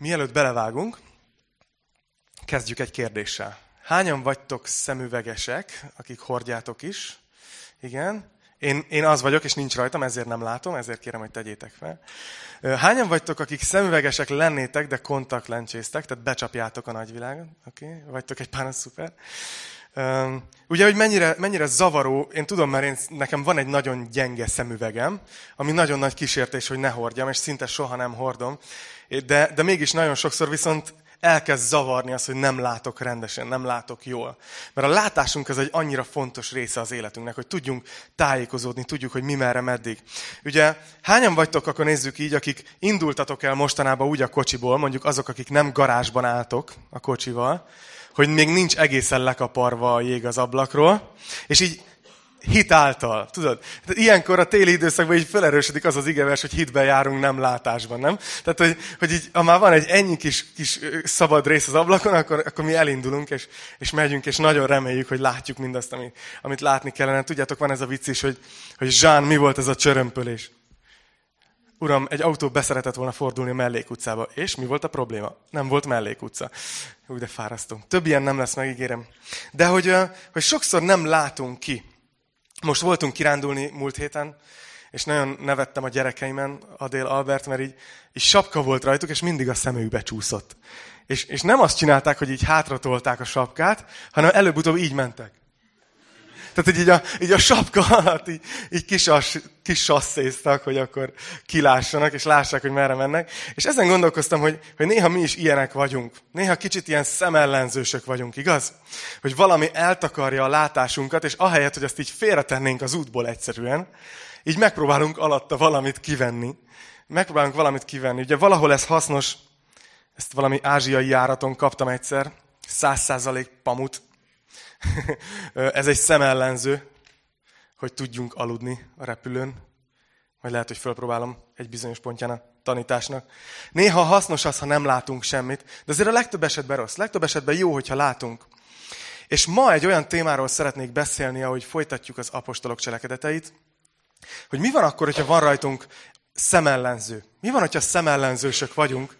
Mielőtt belevágunk, kezdjük egy kérdéssel. Hányan vagytok szemüvegesek, akik hordjátok is? Igen. Én, én az vagyok, és nincs rajtam, ezért nem látom, ezért kérem, hogy tegyétek fel. Hányan vagytok, akik szemüvegesek lennétek, de kontaktlencséztek, tehát becsapjátok a nagyvilágot? Oké, okay. vagytok egy pár, szuper. Ugye, hogy mennyire, mennyire zavaró, én tudom, mert én, nekem van egy nagyon gyenge szemüvegem, ami nagyon nagy kísértés, hogy ne hordjam, és szinte soha nem hordom, de, de mégis nagyon sokszor viszont elkezd zavarni az, hogy nem látok rendesen, nem látok jól. Mert a látásunk az egy annyira fontos része az életünknek, hogy tudjunk tájékozódni, tudjuk, hogy mi merre, meddig. Ugye, hányan vagytok, akkor nézzük így, akik indultatok el mostanában úgy a kocsiból, mondjuk azok, akik nem garázsban álltok a kocsival, hogy még nincs egészen lekaparva a jég az ablakról, és így hit által. Tudod? Tehát ilyenkor a téli időszakban így felerősödik az az igevers, hogy hitben járunk, nem látásban, nem? Tehát, hogy, hogy így, ha már van egy ennyi kis, kis szabad rész az ablakon, akkor, akkor mi elindulunk, és, és megyünk, és nagyon reméljük, hogy látjuk mindazt, amit, amit látni kellene. Tudjátok, van ez a vicc is, hogy, hogy Zsán, mi volt ez a csörömpölés? Uram, egy autó beszeretett volna fordulni a mellékutcába. És mi volt a probléma? Nem volt mellékutca. Úgy de fárasztó. Több ilyen nem lesz, megígérem. De hogy, hogy sokszor nem látunk ki. Most voltunk kirándulni múlt héten, és nagyon nevettem a gyerekeimen, Adél Albert, mert így, így sapka volt rajtuk, és mindig a szemükbe csúszott. És, és nem azt csinálták, hogy így hátratolták a sapkát, hanem előbb-utóbb így mentek. Tehát, hogy így a, így a sapka alatt így, így kis, as, kis sasszéztak, hogy akkor kilássanak, és lássák, hogy merre mennek. És ezen gondolkoztam, hogy, hogy néha mi is ilyenek vagyunk. Néha kicsit ilyen szemellenzősök vagyunk, igaz? Hogy valami eltakarja a látásunkat, és ahelyett, hogy azt így félretennénk az útból egyszerűen, így megpróbálunk alatta valamit kivenni. Megpróbálunk valamit kivenni. Ugye valahol ez hasznos, ezt valami ázsiai járaton kaptam egyszer, száz százalék pamut, Ez egy szemellenző, hogy tudjunk aludni a repülőn. Vagy lehet, hogy fölpróbálom egy bizonyos pontján a tanításnak. Néha hasznos az, ha nem látunk semmit, de azért a legtöbb esetben rossz. Legtöbb esetben jó, hogyha látunk. És ma egy olyan témáról szeretnék beszélni, ahogy folytatjuk az apostolok cselekedeteit, hogy mi van akkor, hogyha van rajtunk szemellenző? Mi van, hogyha szemellenzősök vagyunk,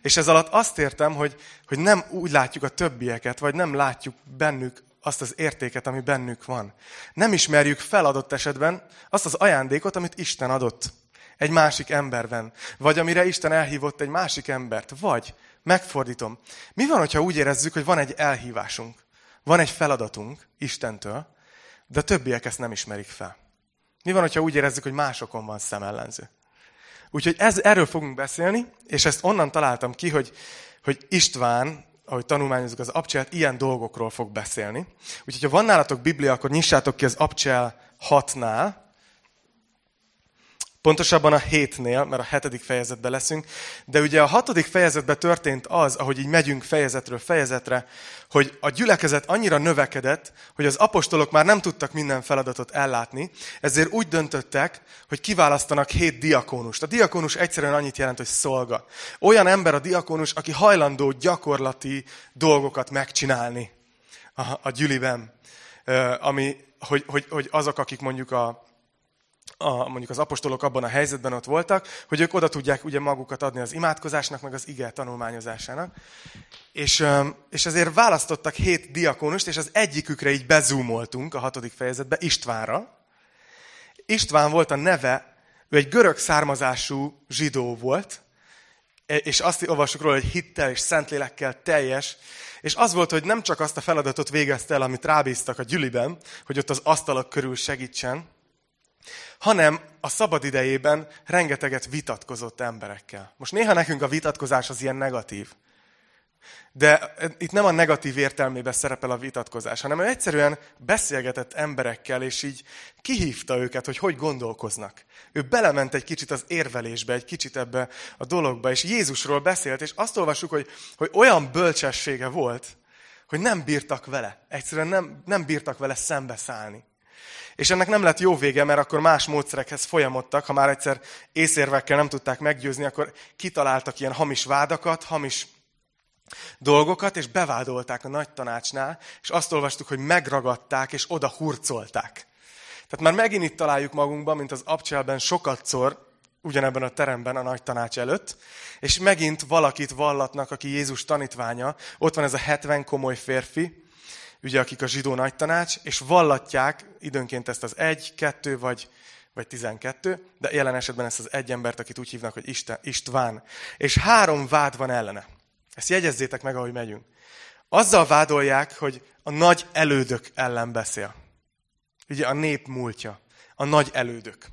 és ez alatt azt értem, hogy, hogy nem úgy látjuk a többieket, vagy nem látjuk bennük azt az értéket, ami bennük van. Nem ismerjük fel adott esetben azt az ajándékot, amit Isten adott egy másik emberben, vagy amire Isten elhívott egy másik embert, vagy megfordítom. Mi van, hogyha úgy érezzük, hogy van egy elhívásunk, van egy feladatunk Istentől, de a többiek ezt nem ismerik fel? Mi van, hogyha úgy érezzük, hogy másokon van szemellenző? Úgyhogy ez, erről fogunk beszélni, és ezt onnan találtam ki, hogy, hogy István ahogy tanulmányozunk az abcselt, ilyen dolgokról fog beszélni. Úgyhogy, ha van nálatok Biblia, akkor nyissátok ki az abcsel 6-nál, Pontosabban a hétnél, mert a hetedik fejezetben leszünk. De ugye a hatodik fejezetben történt az, ahogy így megyünk fejezetről fejezetre, hogy a gyülekezet annyira növekedett, hogy az apostolok már nem tudtak minden feladatot ellátni, ezért úgy döntöttek, hogy kiválasztanak hét diakónust. A diakónus egyszerűen annyit jelent, hogy szolga. Olyan ember a diakónus, aki hajlandó gyakorlati dolgokat megcsinálni a, a gyüliben. Ami, hogy, hogy, hogy azok, akik mondjuk a a, mondjuk az apostolok abban a helyzetben ott voltak, hogy ők oda tudják ugye magukat adni az imádkozásnak, meg az ige tanulmányozásának. És, és ezért választottak hét diakónust, és az egyikükre így bezúmoltunk a hatodik fejezetbe, Istvánra. István volt a neve, ő egy görög származású zsidó volt, e, és azt olvassuk róla, hogy hittel és szentlélekkel teljes, és az volt, hogy nem csak azt a feladatot végezte el, amit rábíztak a gyüliben, hogy ott az asztalok körül segítsen, hanem a szabad idejében rengeteget vitatkozott emberekkel. Most néha nekünk a vitatkozás az ilyen negatív. De itt nem a negatív értelmében szerepel a vitatkozás, hanem ő egyszerűen beszélgetett emberekkel, és így kihívta őket, hogy hogy gondolkoznak. Ő belement egy kicsit az érvelésbe, egy kicsit ebbe a dologba, és Jézusról beszélt, és azt olvassuk, hogy, hogy olyan bölcsessége volt, hogy nem bírtak vele. Egyszerűen nem, nem bírtak vele szembeszállni. És ennek nem lett jó vége, mert akkor más módszerekhez folyamodtak, ha már egyszer észérvekkel nem tudták meggyőzni, akkor kitaláltak ilyen hamis vádakat, hamis dolgokat, és bevádolták a nagy tanácsnál, és azt olvastuk, hogy megragadták, és oda hurcolták. Tehát már megint itt találjuk magunkban, mint az abcselben sokatszor ugyanebben a teremben a nagy tanács előtt, és megint valakit vallatnak, aki Jézus tanítványa. Ott van ez a 70 komoly férfi, ugye akik a zsidó nagy tanács, és vallatják időnként ezt az egy, kettő vagy, vagy tizenkettő, de jelen esetben ezt az egy embert, akit úgy hívnak, hogy Isten, István. És három vád van ellene. Ezt jegyezzétek meg, ahogy megyünk. Azzal vádolják, hogy a nagy elődök ellen beszél. Ugye a nép múltja, a nagy elődök.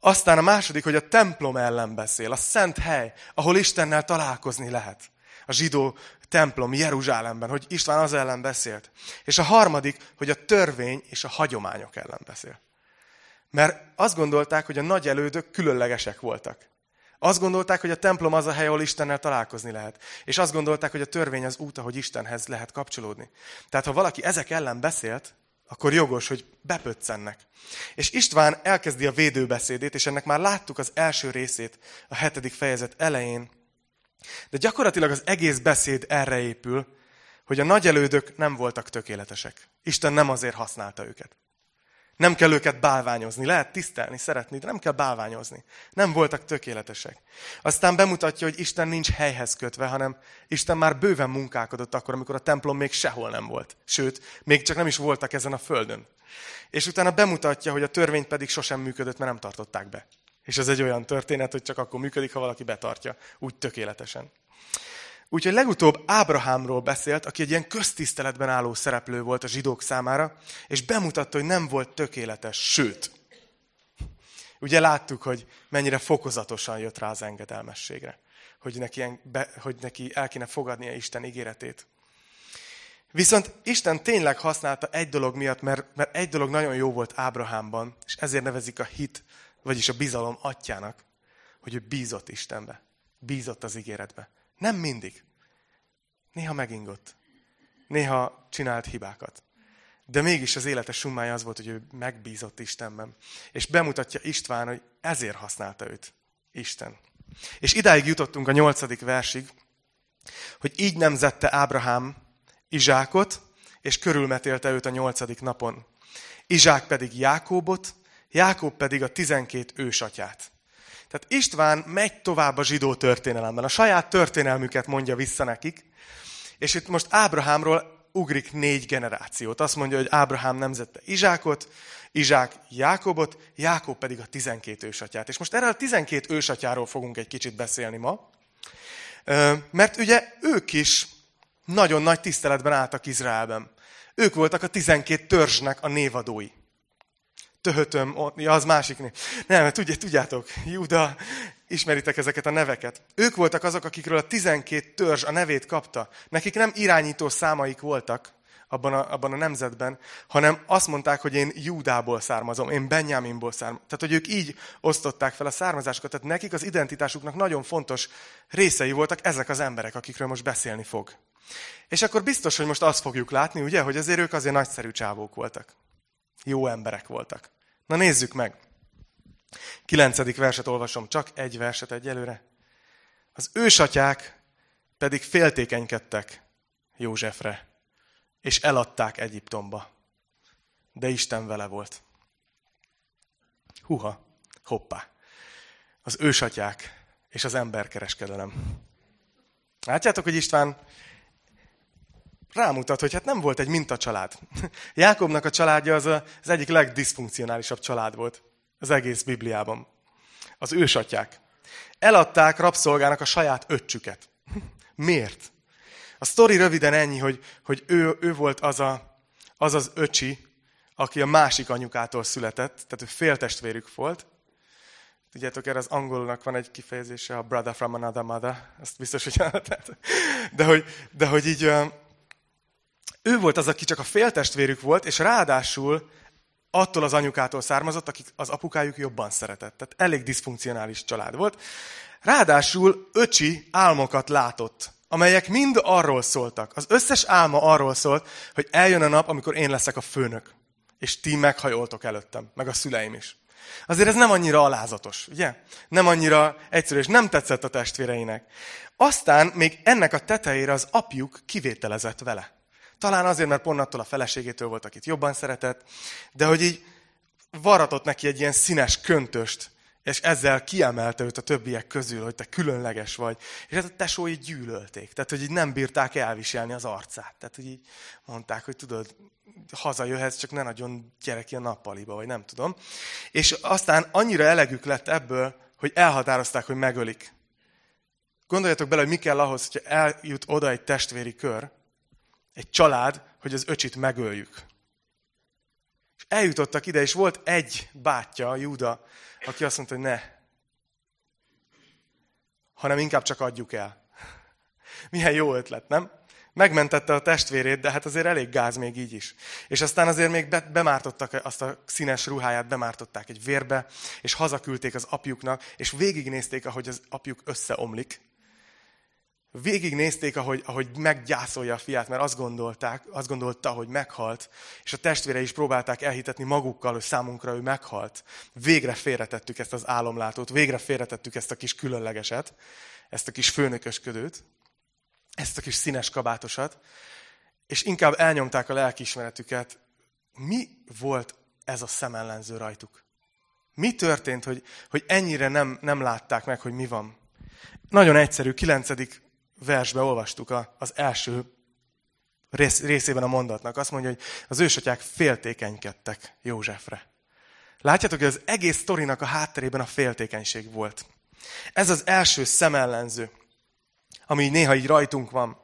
Aztán a második, hogy a templom ellen beszél, a szent hely, ahol Istennel találkozni lehet. A zsidó templom Jeruzsálemben, hogy István az ellen beszélt. És a harmadik, hogy a törvény és a hagyományok ellen beszél. Mert azt gondolták, hogy a nagy elődök különlegesek voltak. Azt gondolták, hogy a templom az a hely, ahol Istennel találkozni lehet. És azt gondolták, hogy a törvény az út, ahogy Istenhez lehet kapcsolódni. Tehát ha valaki ezek ellen beszélt, akkor jogos, hogy bepöccennek. És István elkezdi a védőbeszédét, és ennek már láttuk az első részét a hetedik fejezet elején. De gyakorlatilag az egész beszéd erre épül, hogy a nagyelődök nem voltak tökéletesek. Isten nem azért használta őket. Nem kell őket bálványozni. Lehet tisztelni, szeretni, de nem kell bálványozni. Nem voltak tökéletesek. Aztán bemutatja, hogy Isten nincs helyhez kötve, hanem Isten már bőven munkálkodott akkor, amikor a templom még sehol nem volt. Sőt, még csak nem is voltak ezen a földön. És utána bemutatja, hogy a törvény pedig sosem működött, mert nem tartották be. És ez egy olyan történet, hogy csak akkor működik, ha valaki betartja, úgy tökéletesen. Úgyhogy legutóbb Ábrahámról beszélt, aki egy ilyen köztiszteletben álló szereplő volt a zsidók számára, és bemutatta, hogy nem volt tökéletes, sőt. Ugye láttuk, hogy mennyire fokozatosan jött rá az engedelmességre, hogy neki, be, hogy neki el kéne fogadnia Isten ígéretét. Viszont Isten tényleg használta egy dolog miatt, mert, mert egy dolog nagyon jó volt Ábrahámban, és ezért nevezik a hit, vagyis a bizalom atyának, hogy ő bízott Istenbe, bízott az ígéretbe. Nem mindig. Néha megingott. Néha csinált hibákat. De mégis az élete summája az volt, hogy ő megbízott Istenben. És bemutatja István, hogy ezért használta őt Isten. És idáig jutottunk a nyolcadik versig, hogy így nemzette Ábrahám Izsákot, és körülmetélte őt a nyolcadik napon. Izsák pedig Jákóbot, Jákob pedig a tizenkét ősatyát. Tehát István megy tovább a zsidó történelemben. A saját történelmüket mondja vissza nekik, és itt most Ábrahámról ugrik négy generációt. Azt mondja, hogy Ábrahám nemzette Izsákot, Izsák Jákobot, Jákob pedig a tizenkét ősatyát. És most erről a tizenkét ősatyáról fogunk egy kicsit beszélni ma, mert ugye ők is nagyon nagy tiszteletben álltak Izraelben. Ők voltak a tizenkét törzsnek a névadói töhötöm, ja, az másik név. Nem, tudj, tudjátok, Júda, ismeritek ezeket a neveket. Ők voltak azok, akikről a 12 törzs a nevét kapta. Nekik nem irányító számaik voltak abban a, abban a nemzetben, hanem azt mondták, hogy én Júdából származom, én Benjaminból származom. Tehát, hogy ők így osztották fel a származásokat. Tehát nekik az identitásuknak nagyon fontos részei voltak ezek az emberek, akikről most beszélni fog. És akkor biztos, hogy most azt fogjuk látni, ugye, hogy azért ők azért nagyszerű csávók voltak. Jó emberek voltak. Na nézzük meg. Kilencedik verset olvasom, csak egy verset egyelőre. Az ősatyák pedig féltékenykedtek Józsefre, és eladták Egyiptomba. De Isten vele volt. Huha, hoppá. Az ősatyák és az emberkereskedelem. Látjátok, hogy István rámutat, hogy hát nem volt egy mintacsalád. Jákobnak a családja az a, az egyik legdiszfunkcionálisabb család volt az egész Bibliában. Az ősatyák. Eladták rabszolgának a saját öccsüket. Miért? A sztori röviden ennyi, hogy, hogy ő, ő volt az, a, az az öcsi, aki a másik anyukától született, tehát ő féltestvérük volt. Tudjátok, erre az angolnak van egy kifejezése, a brother from another mother. Ezt biztos, hogy... De hogy, de hogy így ő volt az, aki csak a féltestvérük volt, és ráadásul attól az anyukától származott, akik az apukájuk jobban szeretett. Tehát elég diszfunkcionális család volt. Ráadásul öcsi álmokat látott, amelyek mind arról szóltak. Az összes álma arról szólt, hogy eljön a nap, amikor én leszek a főnök, és ti meghajoltok előttem, meg a szüleim is. Azért ez nem annyira alázatos, ugye? Nem annyira egyszerű, és nem tetszett a testvéreinek. Aztán még ennek a tetejére az apjuk kivételezett vele. Talán azért, mert pont attól a feleségétől volt, akit jobban szeretett, de hogy így varatott neki egy ilyen színes köntöst, És ezzel kiemelte őt a többiek közül, hogy te különleges vagy. És hát a tesói gyűlölték. Tehát, hogy így nem bírták elviselni az arcát. Tehát, hogy így mondták, hogy tudod, hazajöhetsz, csak ne nagyon gyere ki a nappaliba, vagy nem tudom. És aztán annyira elegük lett ebből, hogy elhatározták, hogy megölik. Gondoljatok bele, hogy mi kell ahhoz, hogyha eljut oda egy testvéri kör, egy család, hogy az öcsit megöljük. És eljutottak ide, és volt egy bátyja, Júda, aki azt mondta, hogy ne. Hanem inkább csak adjuk el. Milyen jó ötlet, nem? Megmentette a testvérét, de hát azért elég gáz még így is. És aztán azért még be, bemártottak azt a színes ruháját, bemártották egy vérbe, és hazaküldték az apjuknak, és végignézték, ahogy az apjuk összeomlik, Végignézték, ahogy, ahogy meggyászolja a fiát, mert azt gondolták, azt gondolta, hogy meghalt, és a testvére is próbálták elhitetni magukkal, hogy számunkra ő meghalt. Végre félretettük ezt az álomlátót, végre félretettük ezt a kis különlegeset, ezt a kis főnökösködőt, ezt a kis színes kabátosat, és inkább elnyomták a lelkiismeretüket. Mi volt ez a szemellenző rajtuk? Mi történt, hogy, hogy ennyire nem, nem látták meg, hogy mi van? Nagyon egyszerű, kilencedik versbe olvastuk az első rész, részében a mondatnak. Azt mondja, hogy az ősatyák féltékenykedtek Józsefre. Látjátok, hogy az egész sztorinak a hátterében a féltékenység volt. Ez az első szemellenző, ami néha így rajtunk van.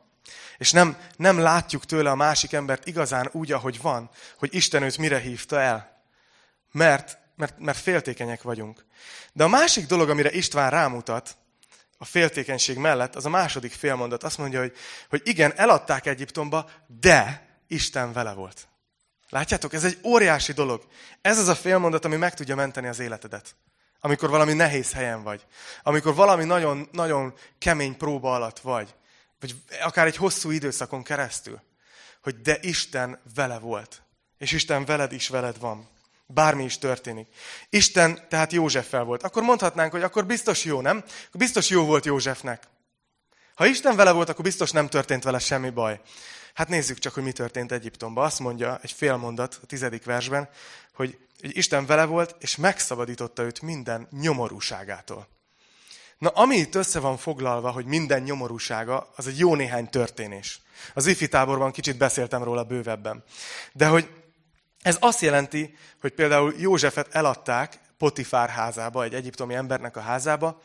És nem, nem látjuk tőle a másik embert igazán úgy, ahogy van, hogy Isten őt mire hívta el. Mert, mert, mert féltékenyek vagyunk. De a másik dolog, amire István rámutat, a féltékenység mellett, az a második félmondat. Azt mondja, hogy, hogy igen, eladták Egyiptomba, de Isten vele volt. Látjátok, ez egy óriási dolog. Ez az a félmondat, ami meg tudja menteni az életedet. Amikor valami nehéz helyen vagy. Amikor valami nagyon, nagyon kemény próba alatt vagy. Vagy akár egy hosszú időszakon keresztül. Hogy de Isten vele volt. És Isten veled is veled van. Bármi is történik. Isten tehát Józseffel volt. Akkor mondhatnánk, hogy akkor biztos jó, nem? Akkor biztos jó volt Józsefnek. Ha Isten vele volt, akkor biztos nem történt vele semmi baj. Hát nézzük csak, hogy mi történt Egyiptomban. Azt mondja egy fél mondat a tizedik versben, hogy Isten vele volt, és megszabadította őt minden nyomorúságától. Na, ami itt össze van foglalva, hogy minden nyomorúsága, az egy jó néhány történés. Az ifi táborban kicsit beszéltem róla bővebben. De hogy ez azt jelenti, hogy például Józsefet eladták Potifár házába, egy egyiptomi embernek a házába,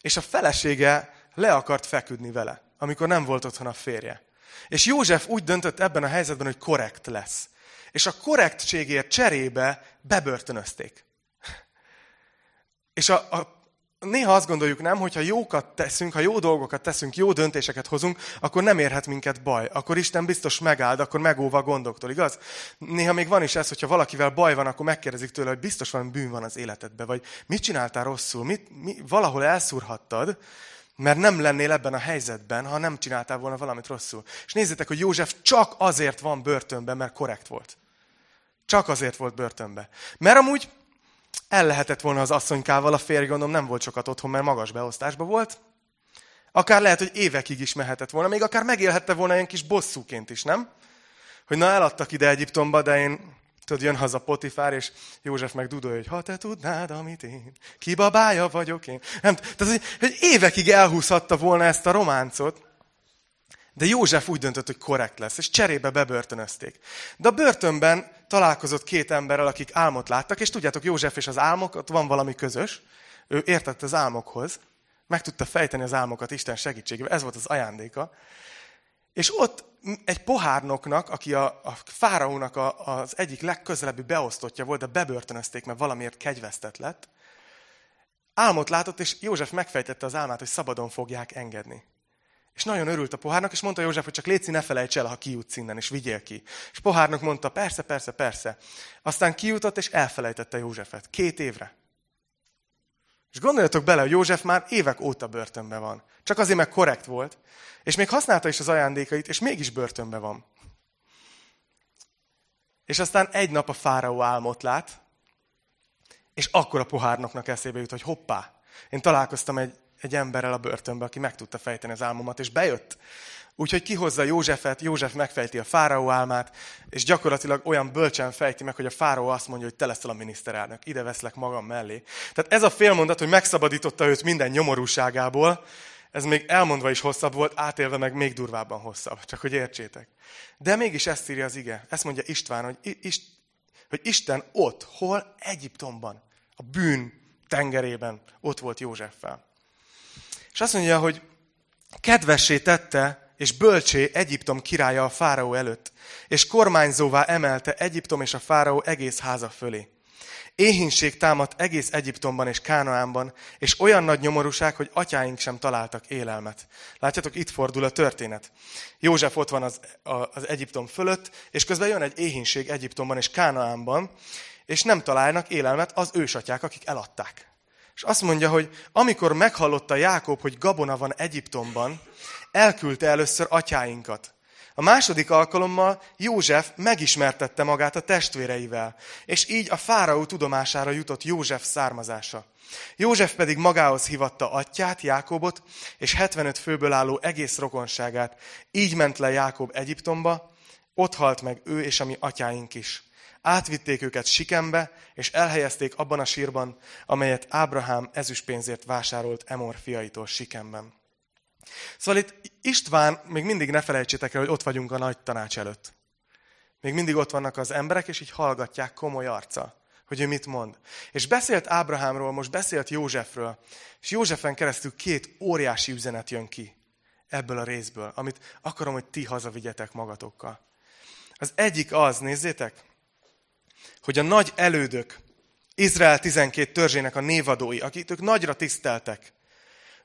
és a felesége le akart feküdni vele, amikor nem volt otthon a férje. És József úgy döntött ebben a helyzetben, hogy korrekt lesz. És a korrektségért cserébe bebörtönözték. És a, a néha azt gondoljuk nem, hogy ha jókat teszünk, ha jó dolgokat teszünk, jó döntéseket hozunk, akkor nem érhet minket baj. Akkor Isten biztos megáld, akkor megóva a gondoktól, igaz? Néha még van is ez, hogyha valakivel baj van, akkor megkérdezik tőle, hogy biztos van bűn van az életedben, vagy mit csináltál rosszul, mit, mi, valahol elszúrhattad, mert nem lennél ebben a helyzetben, ha nem csináltál volna valamit rosszul. És nézzétek, hogy József csak azért van börtönben, mert korrekt volt. Csak azért volt börtönben. Mert amúgy el lehetett volna az asszonykával, a férj gondolom nem volt sokat otthon, mert magas beosztásban volt. Akár lehet, hogy évekig is mehetett volna, még akár megélhette volna ilyen kis bosszúként is, nem? Hogy na, eladtak ide Egyiptomba, de én, tudod, jön haza Potifár, és József meg dudolja, hogy ha te tudnád, amit én, ki babája vagyok én. Nem, tehát, hogy évekig elhúzhatta volna ezt a románcot, de József úgy döntött, hogy korrekt lesz, és cserébe bebörtönözték. De a börtönben találkozott két emberrel, akik álmot láttak, és tudjátok, József és az álmok, ott van valami közös. Ő értett az álmokhoz, meg tudta fejteni az álmokat Isten segítségével, ez volt az ajándéka. És ott egy pohárnoknak, aki a, a fáraónak a, az egyik legközelebbi beosztottja volt, de bebörtönözték, mert valamiért kegyvesztett lett, álmot látott, és József megfejtette az álmát, hogy szabadon fogják engedni. És nagyon örült a pohárnak, és mondta József, hogy csak léci, ne felejts el, ha kijutsz innen, és vigyél ki. És pohárnak mondta, persze, persze, persze. Aztán kijutott, és elfelejtette Józsefet. Két évre. És gondoljatok bele, hogy József már évek óta börtönben van. Csak azért, meg korrekt volt. És még használta is az ajándékait, és mégis börtönben van. És aztán egy nap a fáraó álmot lát, és akkor a pohárnoknak eszébe jut, hogy hoppá, én találkoztam egy, egy emberrel a börtönbe, aki meg tudta fejteni az álmomat, és bejött. Úgyhogy kihozza Józsefet, József megfejti a fáraó álmát, és gyakorlatilag olyan bölcsen fejti meg, hogy a fáraó azt mondja, hogy te leszel a miniszterelnök, ide veszlek magam mellé. Tehát ez a félmondat, hogy megszabadította őt minden nyomorúságából, ez még elmondva is hosszabb volt, átélve meg még durvábban hosszabb, csak hogy értsétek. De mégis ezt írja az ige. Ezt mondja István, hogy, Ist, hogy Isten ott, hol? Egyiptomban, a bűn tengerében, ott volt Józseffel. És azt mondja, hogy kedvessé tette, és bölcsé Egyiptom királya a fáraó előtt, és kormányzóvá emelte Egyiptom és a fáraó egész háza fölé. Éhínség támadt egész Egyiptomban és Kánaánban, és olyan nagy nyomorúság, hogy atyáink sem találtak élelmet. Látjátok, itt fordul a történet. József ott van az, az Egyiptom fölött, és közben jön egy éhínség Egyiptomban és Kánaánban, és nem találnak élelmet az ősatyák, akik eladták. És azt mondja, hogy amikor meghallotta Jákob, hogy gabona van Egyiptomban, elküldte először atyáinkat. A második alkalommal József megismertette magát a testvéreivel, és így a fáraó tudomására jutott József származása. József pedig magához hívatta atyát, Jákobot, és 75 főből álló egész rokonságát. Így ment le Jákob Egyiptomba, ott halt meg ő és a mi atyáink is. Átvitték őket Sikembe, és elhelyezték abban a sírban, amelyet Ábrahám ezüstpénzért vásárolt Emor fiaitól Sikemben. Szóval itt István, még mindig ne felejtsétek el, hogy ott vagyunk a nagy tanács előtt. Még mindig ott vannak az emberek, és így hallgatják komoly arca, hogy ő mit mond. És beszélt Ábrahámról, most beszélt Józsefről, és Józsefen keresztül két óriási üzenet jön ki ebből a részből, amit akarom, hogy ti hazavigyetek magatokkal. Az egyik az, nézzétek, hogy a nagy elődök, Izrael 12 törzsének a névadói, akik ők nagyra tiszteltek,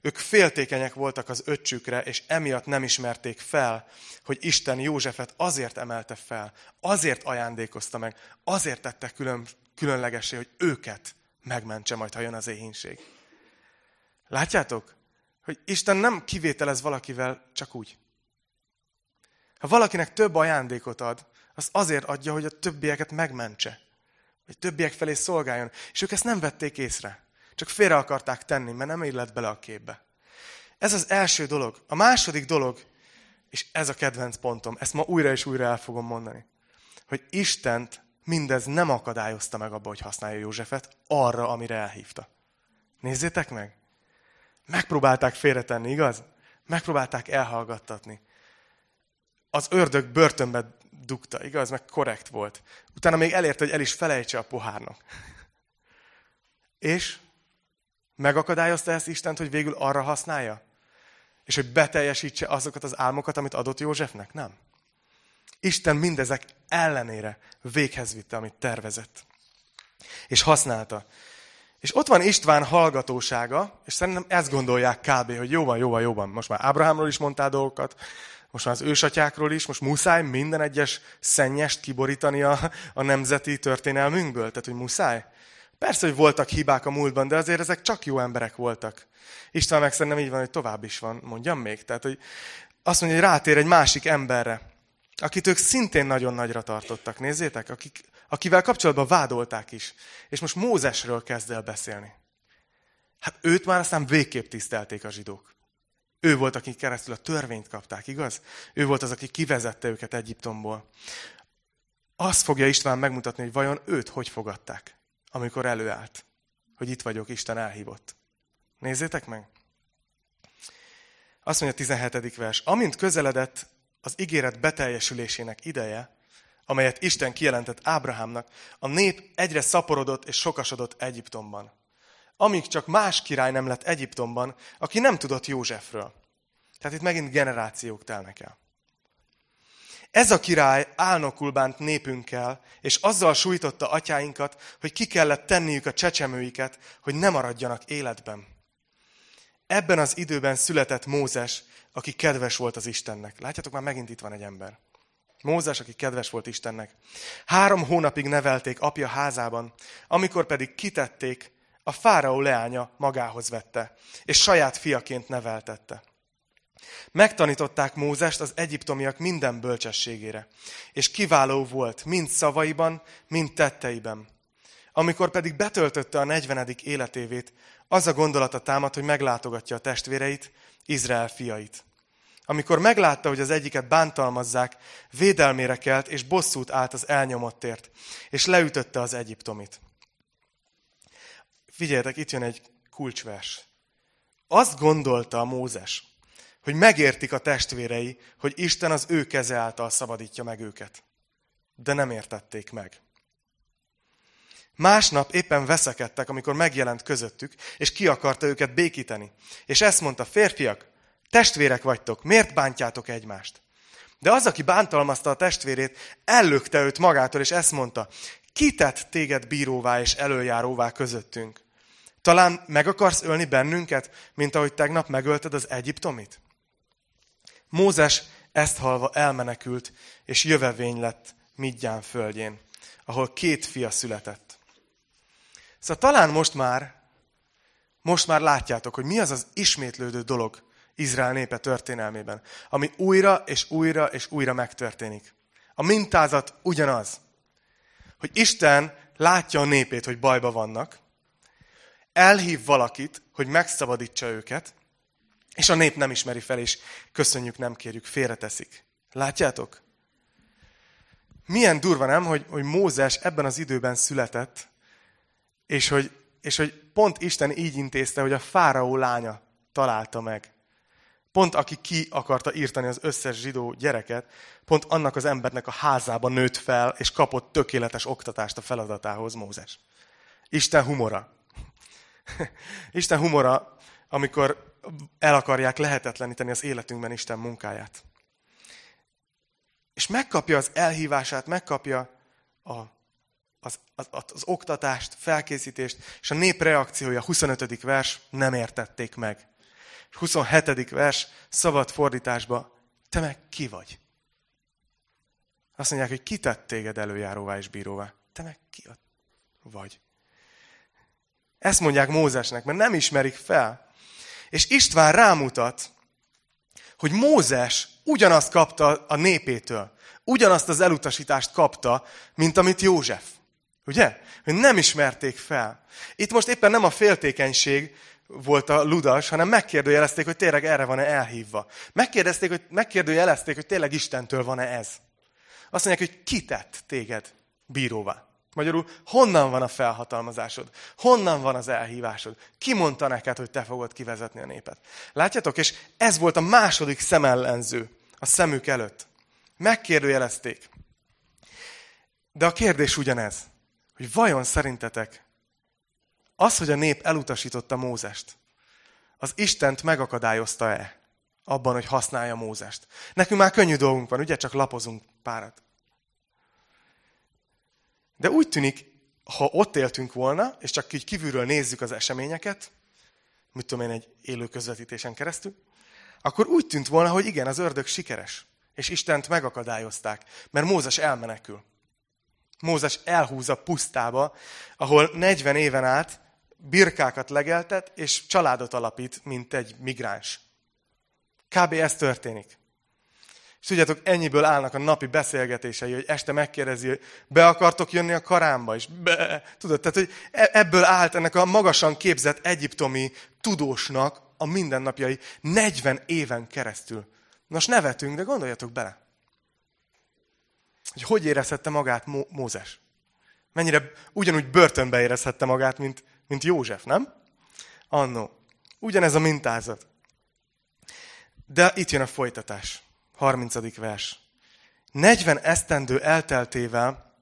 ők féltékenyek voltak az öccsükre, és emiatt nem ismerték fel, hogy Isten Józsefet azért emelte fel, azért ajándékozta meg, azért tette külön, különlegesé, hogy őket megmentse majd, ha jön az éhínség. Látjátok, hogy Isten nem kivételez valakivel csak úgy. Ha valakinek több ajándékot ad, az azért adja, hogy a többieket megmentse. Vagy többiek felé szolgáljon. És ők ezt nem vették észre. Csak félre akarták tenni, mert nem illet bele a képbe. Ez az első dolog. A második dolog, és ez a kedvenc pontom, ezt ma újra és újra el fogom mondani, hogy Istent mindez nem akadályozta meg abba, hogy használja Józsefet arra, amire elhívta. Nézzétek meg! Megpróbálták félretenni, igaz? Megpróbálták elhallgattatni. Az ördög börtönbe dugta, igaz? Meg korrekt volt. Utána még elérte, hogy el is felejtse a pohárnak. És Megakadályozta ezt Istent, hogy végül arra használja? És hogy beteljesítse azokat az álmokat, amit adott Józsefnek? Nem. Isten mindezek ellenére véghez vitte, amit tervezett. És használta. És ott van István hallgatósága, és szerintem ezt gondolják kb., hogy jó van, jó van, jó van. Most már Ábrahámról is mondtál dolgokat, most már az ősatyákról is, most muszáj minden egyes szennyest kiborítani a, a nemzeti történelmünkből. Tehát, hogy muszáj. Persze, hogy voltak hibák a múltban, de azért ezek csak jó emberek voltak. István meg szerintem így van, hogy tovább is van, mondjam még. Tehát, hogy azt mondja, hogy rátér egy másik emberre, akit ők szintén nagyon nagyra tartottak. Nézzétek, akik, akivel kapcsolatban vádolták is. És most Mózesről kezd el beszélni. Hát őt már aztán végképp tisztelték a zsidók. Ő volt, akik keresztül a törvényt kapták, igaz? Ő volt az, aki kivezette őket Egyiptomból. Azt fogja István megmutatni, hogy vajon őt hogy fogadták amikor előállt, hogy itt vagyok, Isten elhívott. Nézzétek meg! Azt mondja a 17. vers. Amint közeledett az ígéret beteljesülésének ideje, amelyet Isten kijelentett Ábrahámnak, a nép egyre szaporodott és sokasodott Egyiptomban. Amíg csak más király nem lett Egyiptomban, aki nem tudott Józsefről. Tehát itt megint generációk telnek el. Ez a király álnokul bánt népünkkel, és azzal sújtotta atyáinkat, hogy ki kellett tenniük a csecsemőiket, hogy ne maradjanak életben. Ebben az időben született Mózes, aki kedves volt az Istennek. Látjátok, már megint itt van egy ember. Mózes, aki kedves volt Istennek. Három hónapig nevelték apja házában, amikor pedig kitették, a fáraó leánya magához vette, és saját fiaként neveltette. Megtanították Mózest az egyiptomiak minden bölcsességére, és kiváló volt mind szavaiban, mind tetteiben. Amikor pedig betöltötte a negyvenedik életévét, Az a gondolata támad, hogy meglátogatja a testvéreit, Izrael fiait. Amikor meglátta, hogy az egyiket bántalmazzák, védelmére kelt, és bosszút állt az elnyomottért, és leütötte az egyiptomit. Figyeljetek, itt jön egy kulcsvers. Azt gondolta a Mózes, hogy megértik a testvérei, hogy Isten az ő keze által szabadítja meg őket. De nem értették meg. Másnap éppen veszekedtek, amikor megjelent közöttük, és ki akarta őket békíteni. És ezt mondta, férfiak, testvérek vagytok, miért bántjátok egymást? De az, aki bántalmazta a testvérét, ellökte őt magától, és ezt mondta, kitett téged bíróvá és előjáróvá közöttünk? Talán meg akarsz ölni bennünket, mint ahogy tegnap megölted az egyiptomit? Mózes ezt halva elmenekült, és jövevény lett Midján földjén, ahol két fia született. Szóval talán most már, most már látjátok, hogy mi az az ismétlődő dolog Izrael népe történelmében, ami újra és újra és újra megtörténik. A mintázat ugyanaz, hogy Isten látja a népét, hogy bajba vannak, elhív valakit, hogy megszabadítsa őket, és a nép nem ismeri fel, és köszönjük, nem kérjük, félreteszik. Látjátok? Milyen durva nem, hogy, hogy Mózes ebben az időben született, és hogy, és hogy pont Isten így intézte, hogy a fáraó lánya találta meg. Pont aki ki akarta írtani az összes zsidó gyereket, pont annak az embernek a házába nőtt fel, és kapott tökéletes oktatást a feladatához Mózes. Isten humora. Isten humora, amikor el akarják lehetetleníteni az életünkben Isten munkáját. És megkapja az elhívását, megkapja a, az, az, az oktatást, felkészítést, és a nép reakciója, 25. vers, nem értették meg. 27. vers, szabad fordításba, te meg ki vagy? Azt mondják, hogy ki téged előjáróvá és bíróvá? Te meg ki vagy? Ezt mondják Mózesnek, mert nem ismerik fel. És István rámutat, hogy Mózes ugyanazt kapta a népétől, ugyanazt az elutasítást kapta, mint amit József. Ugye? Hogy nem ismerték fel. Itt most éppen nem a féltékenység volt a ludas, hanem megkérdőjelezték, hogy tényleg erre van-e elhívva. Megkérdezték, hogy, megkérdőjelezték, hogy tényleg Istentől van-e ez. Azt mondják, hogy kitett téged bíróvá. Magyarul, honnan van a felhatalmazásod? Honnan van az elhívásod? Ki mondta neked, hogy te fogod kivezetni a népet? Látjátok? És ez volt a második szemellenző a szemük előtt. Megkérdőjelezték. De a kérdés ugyanez, hogy vajon szerintetek az, hogy a nép elutasította Mózest, az Istent megakadályozta-e abban, hogy használja Mózest? Nekünk már könnyű dolgunk van, ugye? Csak lapozunk párat. De úgy tűnik, ha ott éltünk volna, és csak így kívülről nézzük az eseményeket, mit tudom én, egy élő közvetítésen keresztül, akkor úgy tűnt volna, hogy igen, az ördög sikeres. És Istent megakadályozták, mert Mózes elmenekül. Mózes elhúz a pusztába, ahol 40 éven át birkákat legeltet, és családot alapít, mint egy migráns. Kb. ez történik. És tudjátok, ennyiből állnak a napi beszélgetései, hogy este megkérdezi, hogy be akartok jönni a karámba is. Be. Tudod, tehát, hogy e- ebből állt ennek a magasan képzett egyiptomi tudósnak a mindennapjai 40 éven keresztül. Nos, nevetünk, de gondoljatok bele. Hogy hogy érezhette magát Mó- Mózes? Mennyire ugyanúgy börtönbe érezhette magát, mint, mint József, nem? Annó. Ugyanez a mintázat. De itt jön a folytatás. 30. vers. 40 esztendő elteltével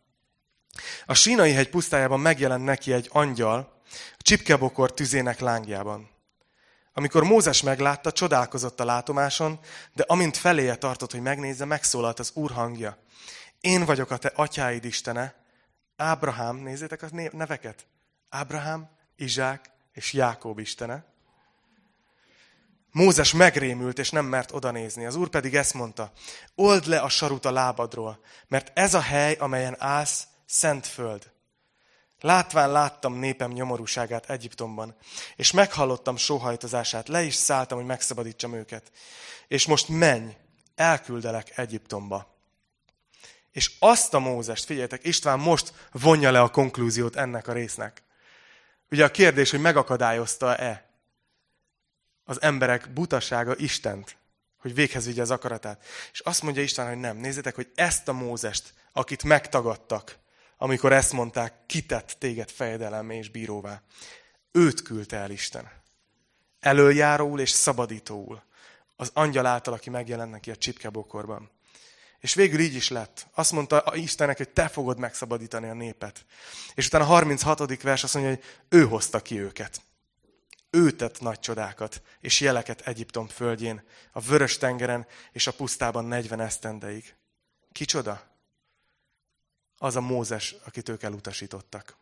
a sínai hegy pusztájában megjelent neki egy angyal, a csipkebokor tüzének lángjában. Amikor Mózes meglátta, csodálkozott a látomáson, de amint feléje tartott, hogy megnézze, megszólalt az úr hangja. Én vagyok a te atyáid istene, Ábrahám, nézzétek a neveket, Ábrahám, Izsák és Jákob istene. Mózes megrémült, és nem mert odanézni. Az úr pedig ezt mondta, old le a sarut a lábadról, mert ez a hely, amelyen állsz, szent föld. Látván láttam népem nyomorúságát Egyiptomban, és meghallottam sóhajtozását, le is szálltam, hogy megszabadítsam őket. És most menj, elküldelek Egyiptomba. És azt a Mózest, figyeljetek, István most vonja le a konklúziót ennek a résznek. Ugye a kérdés, hogy megakadályozta-e az emberek butasága Istent, hogy véghez vigye az akaratát. És azt mondja Isten, hogy nem. Nézzétek, hogy ezt a Mózest, akit megtagadtak, amikor ezt mondták, kitett téged fejedelem és bíróvá. Őt küldte el Isten. Előjáróul és szabadítóul. Az angyal által, aki megjelent neki a csipkebokorban. És végül így is lett. Azt mondta Istennek, hogy te fogod megszabadítani a népet. És utána a 36. vers azt mondja, hogy ő hozta ki őket. Ő tett nagy csodákat és jeleket Egyiptom földjén, a vörös tengeren és a pusztában 40 esztendeig. Kicsoda? Az a Mózes, akit ők elutasítottak.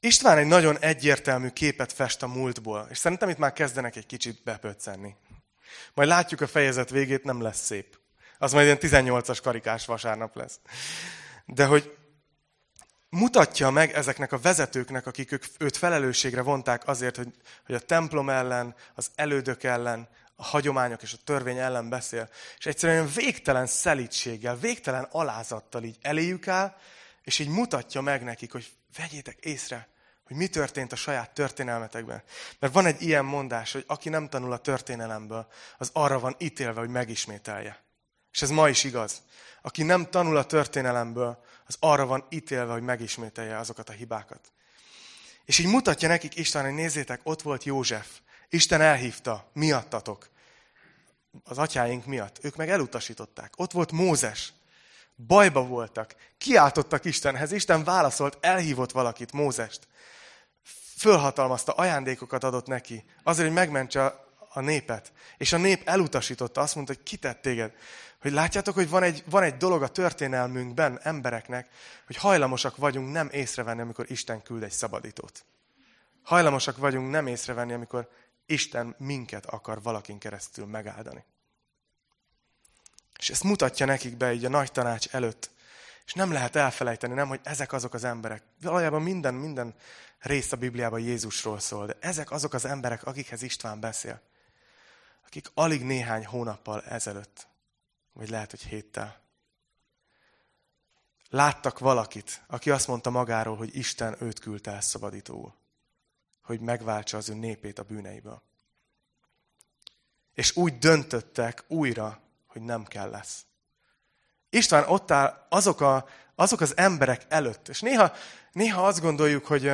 István egy nagyon egyértelmű képet fest a múltból, és szerintem itt már kezdenek egy kicsit bepöccenni. Majd látjuk a fejezet végét, nem lesz szép. Az majd ilyen 18-as karikás vasárnap lesz. De hogy mutatja meg ezeknek a vezetőknek, akik őt felelősségre vonták azért, hogy, hogy a templom ellen, az elődök ellen, a hagyományok és a törvény ellen beszél, és egyszerűen végtelen szelítséggel, végtelen alázattal így eléjük áll, és így mutatja meg nekik, hogy vegyétek észre, hogy mi történt a saját történelmetekben. Mert van egy ilyen mondás, hogy aki nem tanul a történelemből, az arra van ítélve, hogy megismételje. És ez ma is igaz. Aki nem tanul a történelemből, az arra van ítélve, hogy megismételje azokat a hibákat. És így mutatja nekik Isten, hogy nézzétek, ott volt József. Isten elhívta, miattatok. Az atyáink miatt. Ők meg elutasították. Ott volt Mózes. Bajba voltak. Kiáltottak Istenhez. Isten válaszolt, elhívott valakit, Mózest. Fölhatalmazta, ajándékokat adott neki. Azért, hogy megmentse a népet. És a nép elutasította, azt mondta, hogy kitett téged. Hogy látjátok, hogy van egy, van egy dolog a történelmünkben, embereknek, hogy hajlamosak vagyunk nem észrevenni, amikor Isten küld egy szabadítót. Hajlamosak vagyunk nem észrevenni, amikor Isten minket akar valakin keresztül megáldani. És ezt mutatja nekik be így a nagy tanács előtt. És nem lehet elfelejteni, nem, hogy ezek azok az emberek. Valójában minden, minden rész a Bibliában Jézusról szól, de ezek azok az emberek, akikhez István beszél. Akik alig néhány hónappal ezelőtt, vagy lehet, hogy héttel, láttak valakit, aki azt mondta magáról, hogy Isten őt küldte el szabadítóul hogy megváltsa az ő népét a bűneiből. És úgy döntöttek újra, hogy nem kell lesz. István ott áll azok, a, azok az emberek előtt. És néha, néha azt gondoljuk, hogy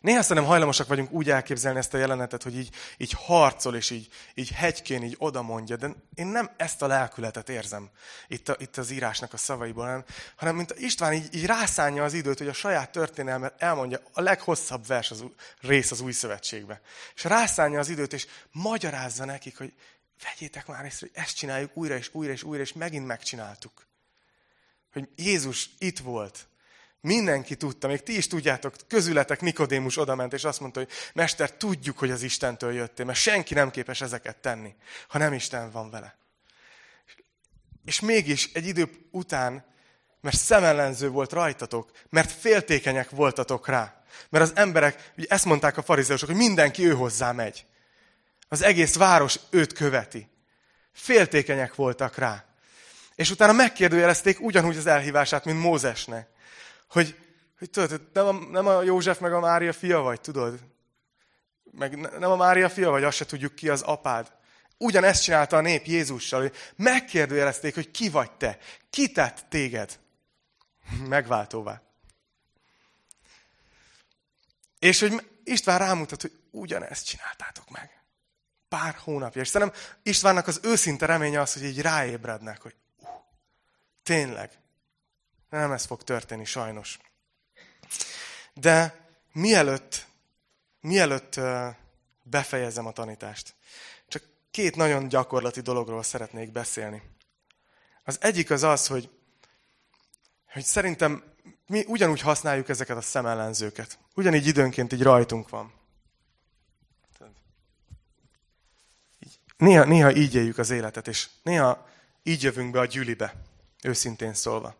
Néha szerintem hajlamosak vagyunk úgy elképzelni ezt a jelenetet, hogy így, így harcol, és így, így hegykén így oda mondja, de én nem ezt a lelkületet érzem itt, a, itt az írásnak a szavaiból, hanem, hanem mint István így, így rászánja az időt, hogy a saját történelmet elmondja a leghosszabb vers az, rész az új szövetségbe. És rászánja az időt, és magyarázza nekik, hogy vegyétek már észre, hogy ezt csináljuk újra és újra és újra, és megint megcsináltuk. Hogy Jézus itt volt, Mindenki tudta, még ti is tudjátok, közületek Nikodémus odament, és azt mondta, hogy Mester, tudjuk, hogy az Istentől jöttél, mert senki nem képes ezeket tenni, ha nem Isten van vele. És mégis egy idő után, mert szemellenző volt rajtatok, mert féltékenyek voltatok rá. Mert az emberek, ugye ezt mondták a farizeusok, hogy mindenki ő hozzá megy. Az egész város őt követi. Féltékenyek voltak rá. És utána megkérdőjelezték ugyanúgy az elhívását, mint Mózesnek hogy, hogy tudod, nem a, nem a József meg a Mária fia vagy, tudod? Meg nem a Mária fia vagy, azt se tudjuk ki az apád. Ugyanezt csinálta a nép Jézussal, hogy megkérdőjelezték, hogy ki vagy te, ki tett téged megváltóvá. És hogy István rámutat, hogy ugyanezt csináltátok meg. Pár hónapja. És szerintem Istvánnak az őszinte reménye az, hogy így ráébrednek, hogy uh, tényleg, nem ez fog történni, sajnos. De mielőtt, mielőtt befejezem a tanítást, csak két nagyon gyakorlati dologról szeretnék beszélni. Az egyik az az, hogy, hogy szerintem mi ugyanúgy használjuk ezeket a szemellenzőket. Ugyanígy időnként így rajtunk van. Néha, néha így éljük az életet, és néha így jövünk be a gyűlibe, őszintén szólva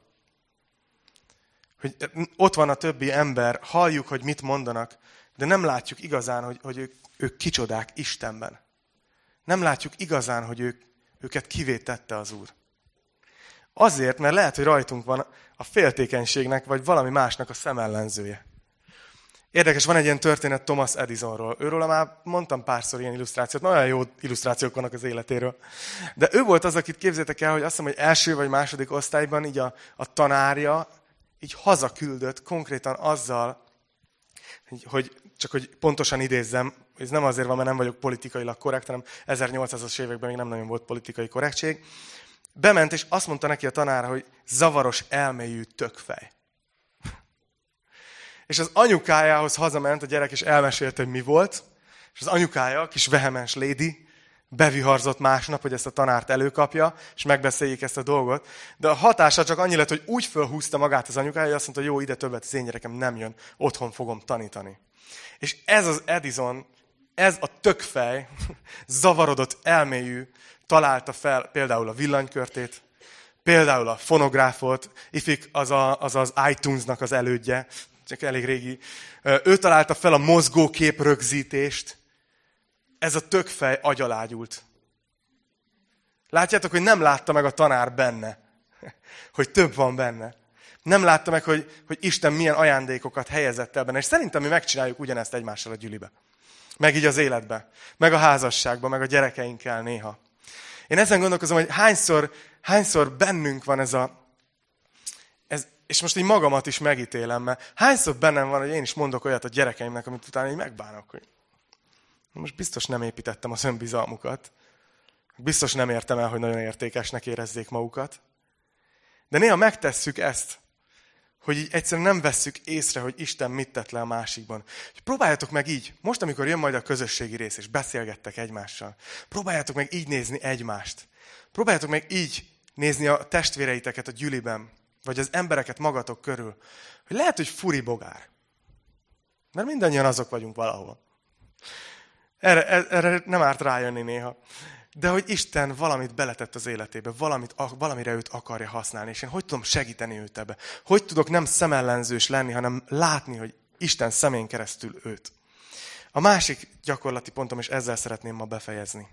hogy ott van a többi ember, halljuk, hogy mit mondanak, de nem látjuk igazán, hogy, hogy ők, ők kicsodák Istenben. Nem látjuk igazán, hogy ők, őket kivé tette az Úr. Azért, mert lehet, hogy rajtunk van a féltékenységnek, vagy valami másnak a szemellenzője. Érdekes, van egy ilyen történet Thomas Edisonról. Őről már mondtam párszor ilyen illusztrációt, nagyon jó illusztrációk vannak az életéről. De ő volt az, akit képzétek el, hogy azt hiszem, hogy első vagy második osztályban így a, a tanárja így hazaküldött konkrétan azzal, hogy csak hogy pontosan idézzem, ez nem azért van, mert nem vagyok politikailag korrekt, hanem 1800-as években még nem nagyon volt politikai korrektség. Bement, és azt mondta neki a tanára, hogy zavaros elmélyű tökfej. És az anyukájához hazament a gyerek, és elmesélte, hogy mi volt. És az anyukája, kis vehemens lédi, beviharzott másnap, hogy ezt a tanárt előkapja, és megbeszéljék ezt a dolgot. De a hatása csak annyi lett, hogy úgy fölhúzta magát az anyukája, hogy azt mondta, jó, ide többet az én gyerekem nem jön, otthon fogom tanítani. És ez az Edison, ez a tökfej, zavarodott elmélyű, találta fel például a villanykörtét, például a fonográfot, ifik az, a, az az iTunes-nak az elődje, csak elég régi. Ő találta fel a mozgókép rögzítést. Ez a tökfej agyalágyult. Látjátok, hogy nem látta meg a tanár benne, hogy több van benne. Nem látta meg, hogy, hogy Isten milyen ajándékokat helyezett el benne. És szerintem mi megcsináljuk ugyanezt egymással a gyülibe. Meg így az életbe. Meg a házasságban, meg a gyerekeinkkel néha. Én ezen gondolkozom, hogy hányszor, hányszor bennünk van ez a, ez, és most így magamat is megítélem, mert hányszor bennem van, hogy én is mondok olyat a gyerekeimnek, amit utána így megbánok, hogy most biztos nem építettem az önbizalmukat. Biztos nem értem el, hogy nagyon értékesnek érezzék magukat. De néha megtesszük ezt, hogy így egyszerűen nem vesszük észre, hogy Isten mit tett le a másikban. Próbáljátok meg így, most amikor jön majd a közösségi rész, és beszélgettek egymással, próbáljátok meg így nézni egymást. Próbáljátok meg így nézni a testvéreiteket a gyüliben, vagy az embereket magatok körül, hogy lehet, hogy furi bogár. Mert mindannyian azok vagyunk valahol. Erre, erre nem árt rájönni néha de hogy Isten valamit beletett az életébe, valamit, valamire őt akarja használni, és én hogy tudom segíteni őt ebbe? Hogy tudok nem szemellenzős lenni, hanem látni, hogy Isten szemén keresztül őt? A másik gyakorlati pontom, és ezzel szeretném ma befejezni.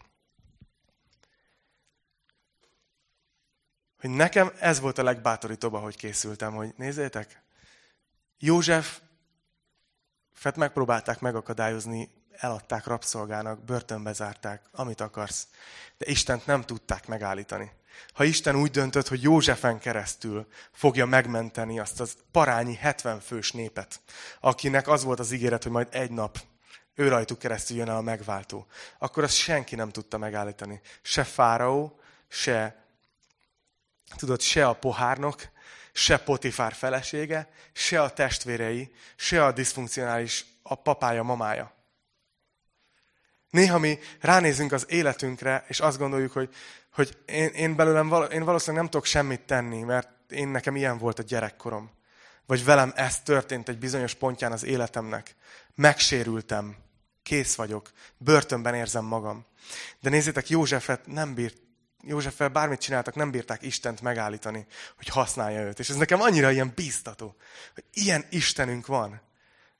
Hogy nekem ez volt a legbátorítóbb, ahogy készültem, hogy nézzétek, József Fet megpróbálták megakadályozni eladták rabszolgának, börtönbe zárták, amit akarsz. De Istent nem tudták megállítani. Ha Isten úgy döntött, hogy Józsefen keresztül fogja megmenteni azt az parányi 70 fős népet, akinek az volt az ígéret, hogy majd egy nap ő rajtuk keresztül jön el a megváltó, akkor azt senki nem tudta megállítani. Se Fáraó, se, tudod, se a pohárnok, se Potifár felesége, se a testvérei, se a diszfunkcionális a papája, mamája. Néha mi ránézünk az életünkre, és azt gondoljuk, hogy, hogy én, én belőlem val, én valószínűleg nem tudok semmit tenni, mert én nekem ilyen volt a gyerekkorom. Vagy velem ez történt egy bizonyos pontján az életemnek. Megsérültem, kész vagyok, börtönben érzem magam. De nézzétek, Józsefet nem bírt, Józseffel bármit csináltak, nem bírták Istent megállítani, hogy használja őt. És ez nekem annyira ilyen bíztató, hogy ilyen Istenünk van.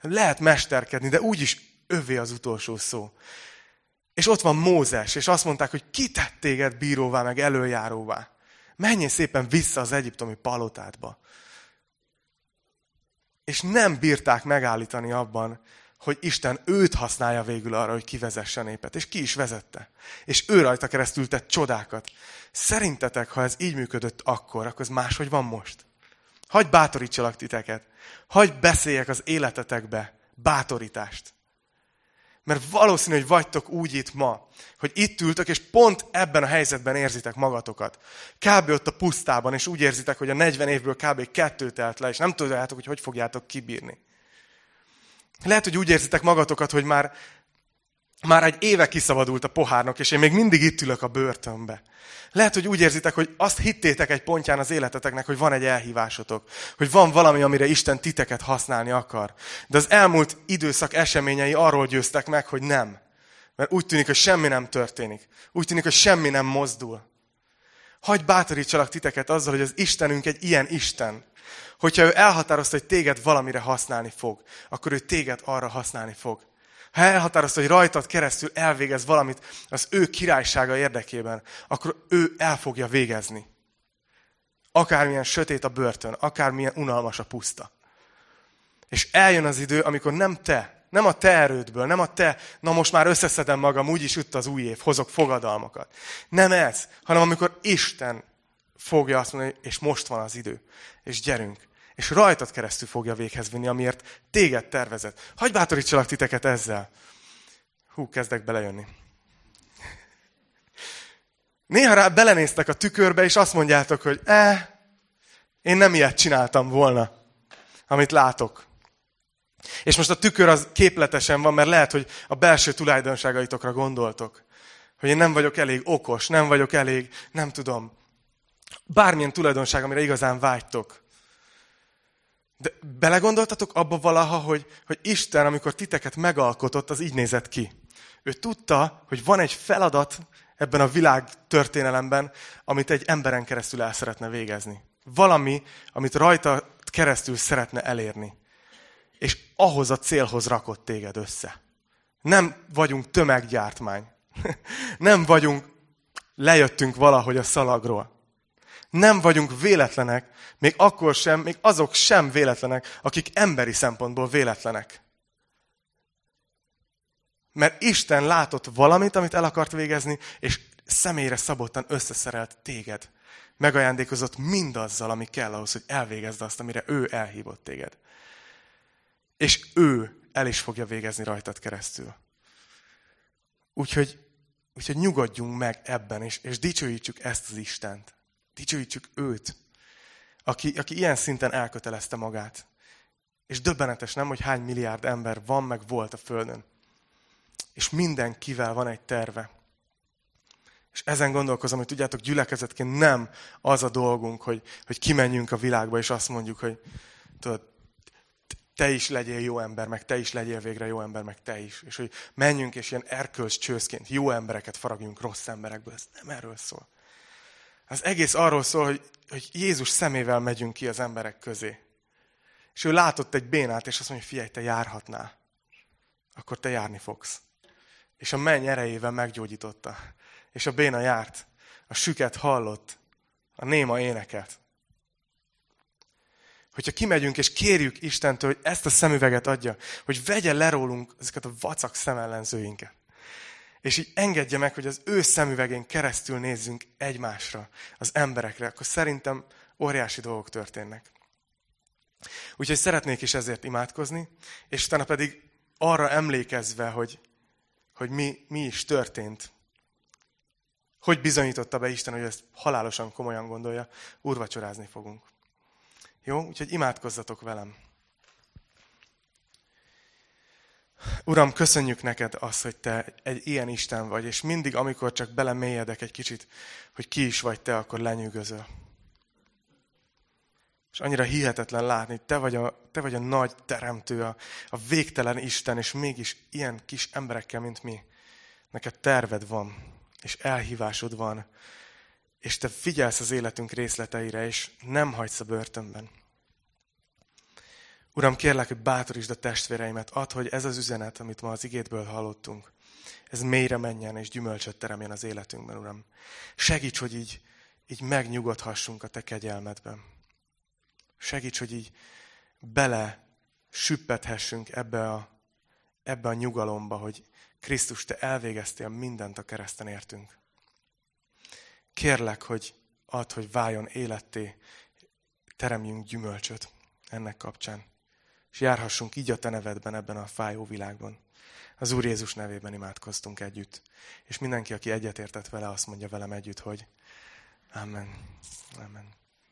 Lehet mesterkedni, de úgyis övé az utolsó szó. És ott van Mózes, és azt mondták, hogy ki tett téged bíróvá, meg előjáróvá. Menjél szépen vissza az egyiptomi palotádba. És nem bírták megállítani abban, hogy Isten őt használja végül arra, hogy kivezesse népet. És ki is vezette. És ő rajta keresztül tett csodákat. Szerintetek, ha ez így működött akkor, akkor ez máshogy van most? Hagy bátorítsalak titeket. Hagy beszéljek az életetekbe bátorítást. Mert valószínű, hogy vagytok úgy itt ma, hogy itt ültök, és pont ebben a helyzetben érzitek magatokat. Kb. ott a pusztában, és úgy érzitek, hogy a 40 évből kb. kettő telt le, és nem tudjátok, hogy hogy fogjátok kibírni. Lehet, hogy úgy érzitek magatokat, hogy már, már egy éve kiszabadult a pohárnak, és én még mindig itt ülök a börtönbe. Lehet, hogy úgy érzitek, hogy azt hittétek egy pontján az életeteknek, hogy van egy elhívásotok, hogy van valami, amire Isten titeket használni akar. De az elmúlt időszak eseményei arról győztek meg, hogy nem. Mert úgy tűnik, hogy semmi nem történik. Úgy tűnik, hogy semmi nem mozdul. Hagy bátorítsalak titeket azzal, hogy az Istenünk egy ilyen Isten. Hogyha ő elhatározta, hogy téged valamire használni fog, akkor ő téged arra használni fog. Ha elhatározta, hogy rajtad keresztül elvégez valamit az ő királysága érdekében, akkor ő el fogja végezni. akármilyen sötét a börtön, akármilyen unalmas a puszta. És eljön az idő, amikor nem te, nem a te erődből, nem a te, na most már összeszedem magam, úgyis ütt az új év, hozok fogadalmakat. Nem ez, hanem amikor Isten fogja azt mondani, és most van az idő, és gyerünk. És rajtad keresztül fogja véghez vinni, amiért téged tervezett. Hagy bátorítsalak titeket ezzel. Hú, kezdek belejönni. Néha rá belenéztek a tükörbe, és azt mondjátok, hogy eh, én nem ilyet csináltam volna, amit látok. És most a tükör az képletesen van, mert lehet, hogy a belső tulajdonságaitokra gondoltok. Hogy én nem vagyok elég okos, nem vagyok elég, nem tudom, bármilyen tulajdonság, amire igazán vágytok. De belegondoltatok abba valaha, hogy, hogy Isten, amikor titeket megalkotott, az így nézett ki. Ő tudta, hogy van egy feladat ebben a világ történelemben, amit egy emberen keresztül el szeretne végezni. Valami, amit rajta keresztül szeretne elérni. És ahhoz a célhoz rakott téged össze. Nem vagyunk tömeggyártmány. Nem vagyunk, lejöttünk valahogy a szalagról. Nem vagyunk véletlenek, még akkor sem, még azok sem véletlenek, akik emberi szempontból véletlenek. Mert Isten látott valamit, amit el akart végezni, és személyre szabottan összeszerelt téged. Megajándékozott mindazzal, ami kell ahhoz, hogy elvégezd azt, amire ő elhívott téged. És ő el is fogja végezni rajtad keresztül. Úgyhogy, úgyhogy nyugodjunk meg ebben, és, és dicsőítsük ezt az Istent. Dicsőítsük őt, aki, aki ilyen szinten elkötelezte magát. És döbbenetes nem, hogy hány milliárd ember van, meg volt a Földön. És mindenkivel van egy terve. És ezen gondolkozom, hogy tudjátok, gyülekezetként nem az a dolgunk, hogy, hogy kimenjünk a világba, és azt mondjuk, hogy tudod, te is legyél jó ember, meg te is legyél végre jó ember, meg te is. És hogy menjünk, és ilyen erkölcs csőszként jó embereket faragjunk rossz emberekből. Ez nem erről szól. Az egész arról szól, hogy, hogy Jézus szemével megyünk ki az emberek közé. És ő látott egy bénát, és azt mondja, figyelj, te járhatnál. Akkor te járni fogsz. És a menny erejével meggyógyította. És a béna járt. A süket hallott. A néma éneket. Hogyha kimegyünk és kérjük Istentől, hogy ezt a szemüveget adja, hogy vegye le rólunk ezeket a vacak szemellenzőinket és így engedje meg, hogy az ő szemüvegén keresztül nézzünk egymásra, az emberekre, akkor szerintem óriási dolgok történnek. Úgyhogy szeretnék is ezért imádkozni, és utána pedig arra emlékezve, hogy, hogy mi, mi is történt, hogy bizonyította be Isten, hogy ezt halálosan komolyan gondolja, úrvacsorázni fogunk. Jó? Úgyhogy imádkozzatok velem. Uram, köszönjük neked azt, hogy te egy ilyen Isten vagy, és mindig, amikor csak belemélyedek egy kicsit, hogy ki is vagy te, akkor lenyűgözöl. És annyira hihetetlen látni, te vagy a, te vagy a nagy teremtő, a, a végtelen Isten, és mégis ilyen kis emberekkel, mint mi. Neked terved van, és elhívásod van, és te figyelsz az életünk részleteire, és nem hagysz a börtönben. Uram, kérlek, hogy bátorítsd a testvéreimet, add, hogy ez az üzenet, amit ma az igétből hallottunk, ez mélyre menjen és gyümölcsöt teremjen az életünkben, Uram. Segíts, hogy így, így megnyugodhassunk a Te kegyelmedben. Segíts, hogy így bele süppethessünk ebbe a, ebbe a nyugalomba, hogy Krisztus, Te elvégeztél mindent a kereszten értünk. Kérlek, hogy add, hogy váljon életté, teremjünk gyümölcsöt ennek kapcsán és járhassunk így a Te nevedben ebben a fájó világban. Az Úr Jézus nevében imádkoztunk együtt. És mindenki, aki egyetértett vele, azt mondja velem együtt, hogy Amen. Amen.